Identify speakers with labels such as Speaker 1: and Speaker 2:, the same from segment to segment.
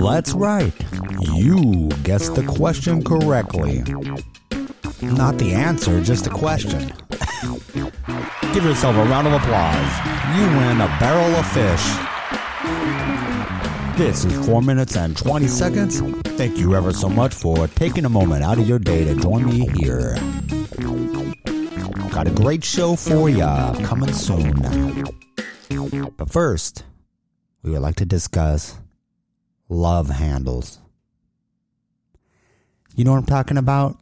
Speaker 1: That's right. You guessed the question correctly. Not the answer, just the question. Give yourself a round of applause. You win a barrel of fish. This is 4 minutes and 20 seconds. Thank you ever so much for taking a moment out of your day to join me here. Got a great show for ya coming soon. But first, we would like to discuss love handles. You know what I'm talking about?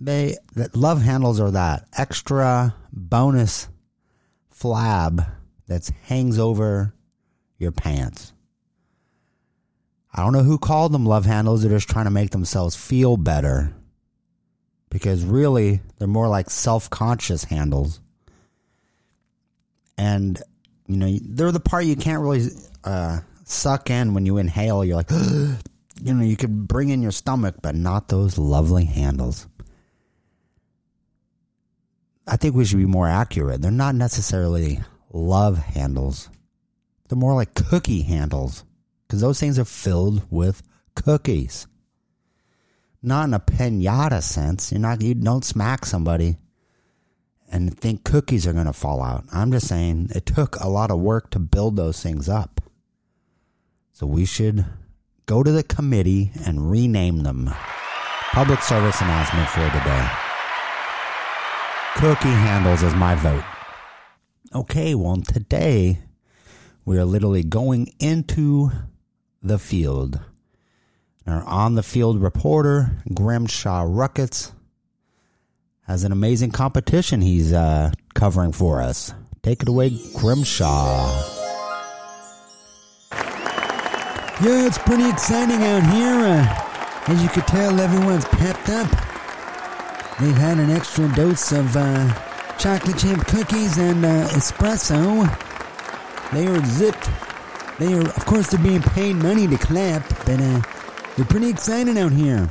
Speaker 1: They that love handles are that extra bonus flab that hangs over your pants. I don't know who called them love handles. They're just trying to make themselves feel better. Because really, they're more like self conscious handles. And, you know, they're the part you can't really uh, suck in when you inhale. You're like, you know, you could bring in your stomach, but not those lovely handles. I think we should be more accurate. They're not necessarily love handles. They're more like cookie handles because those things are filled with cookies. Not in a pinata sense. You're not you don't smack somebody and think cookies are going to fall out. I'm just saying it took a lot of work to build those things up. So we should go to the committee and rename them. Public service announcement for today. Cookie handles is my vote. Okay, well, today we are literally going into the field. Our on the field reporter, Grimshaw Ruckets, has an amazing competition he's uh, covering for us. Take it away, Grimshaw.
Speaker 2: Yeah, it's pretty exciting out here. Uh, as you could tell, everyone's pepped up. They've had an extra dose of uh, chocolate chip cookies and uh, espresso. They are zipped. They are, of course, they're being paid money to clap, but uh, they're pretty excited out here.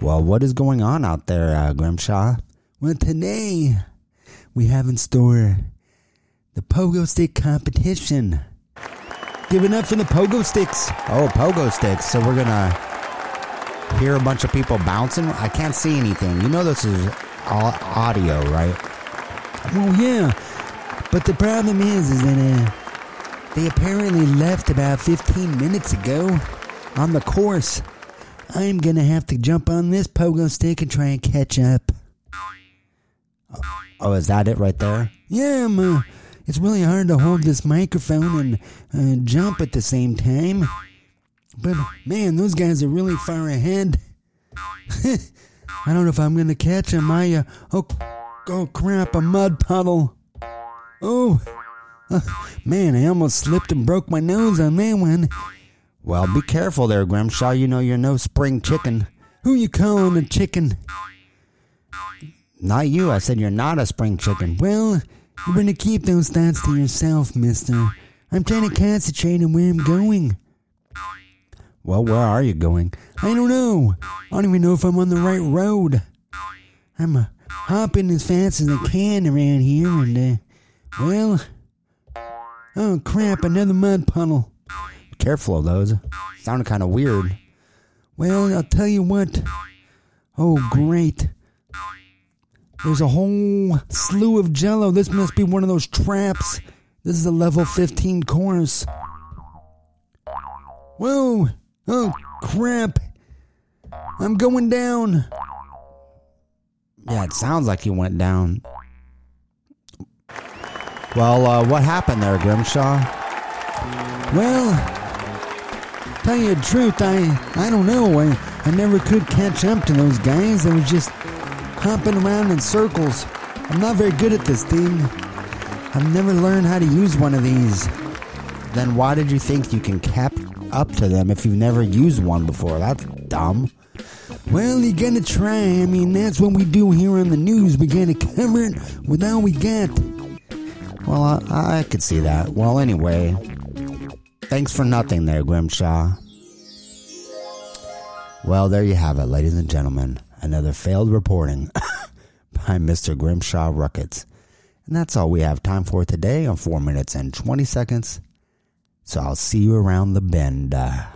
Speaker 1: Well, what is going on out there, uh, Grimshaw?
Speaker 2: Well, today we have in store the pogo stick competition. Give it up for the pogo sticks.
Speaker 1: Oh, pogo sticks. So we're gonna hear a bunch of people bouncing. I can't see anything. You know this is all audio, right?
Speaker 2: Well, yeah, but the problem is, is that uh, they apparently left about 15 minutes ago on the course. I'm gonna have to jump on this pogo stick and try and catch up.
Speaker 1: Oh, is that it right there?
Speaker 2: Yeah, uh, it's really hard to hold this microphone and uh, jump at the same time. But man, those guys are really far ahead. I don't know if I'm gonna catch them. I uh, oh oh crap, a mud puddle. Oh uh, man, I almost slipped and broke my nose on that one.
Speaker 1: Well, be careful there, Grimshaw. You know you're no spring chicken.
Speaker 2: Who you calling a chicken?
Speaker 1: Not you. I said you're not a spring chicken.
Speaker 2: Well, you're gonna keep those thoughts to yourself, mister. I'm trying to concentrate on where I'm going.
Speaker 1: Well, where are you going?
Speaker 2: I don't know. I don't even know if I'm on the right road. I'm uh, hopping as fast as I can around here, and, uh, well, oh crap, another mud puddle.
Speaker 1: Careful of those. Sounded kind of weird.
Speaker 2: Well, I'll tell you what. Oh, great. There's a whole slew of jello. This must be one of those traps. This is a level 15 course. Whoa! Oh, crap! I'm going down!
Speaker 1: Yeah, it sounds like he went down. Well, uh, what happened there, Grimshaw?
Speaker 2: Well, tell you the truth, I I don't know. I, I never could catch up to those guys. I was just hopping around in circles. I'm not very good at this thing. I've never learned how to use one of these.
Speaker 1: Then why did you think you can cap up to them if you've never used one before? That's dumb.
Speaker 2: Well, you're gonna try. I mean, that's what we do here on the news. We gotta cover it with all we got.
Speaker 1: Well, I, I could see that. Well, anyway, thanks for nothing there, Grimshaw. Well, there you have it, ladies and gentlemen. Another failed reporting by Mr. Grimshaw Ruckets. And that's all we have time for today on 4 minutes and 20 seconds. So I'll see you around the bend. Uh,